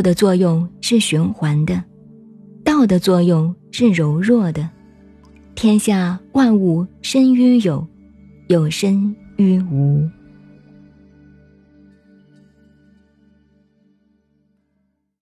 的作用是循环的道的作用是柔弱的。天下万物生于有有生于无。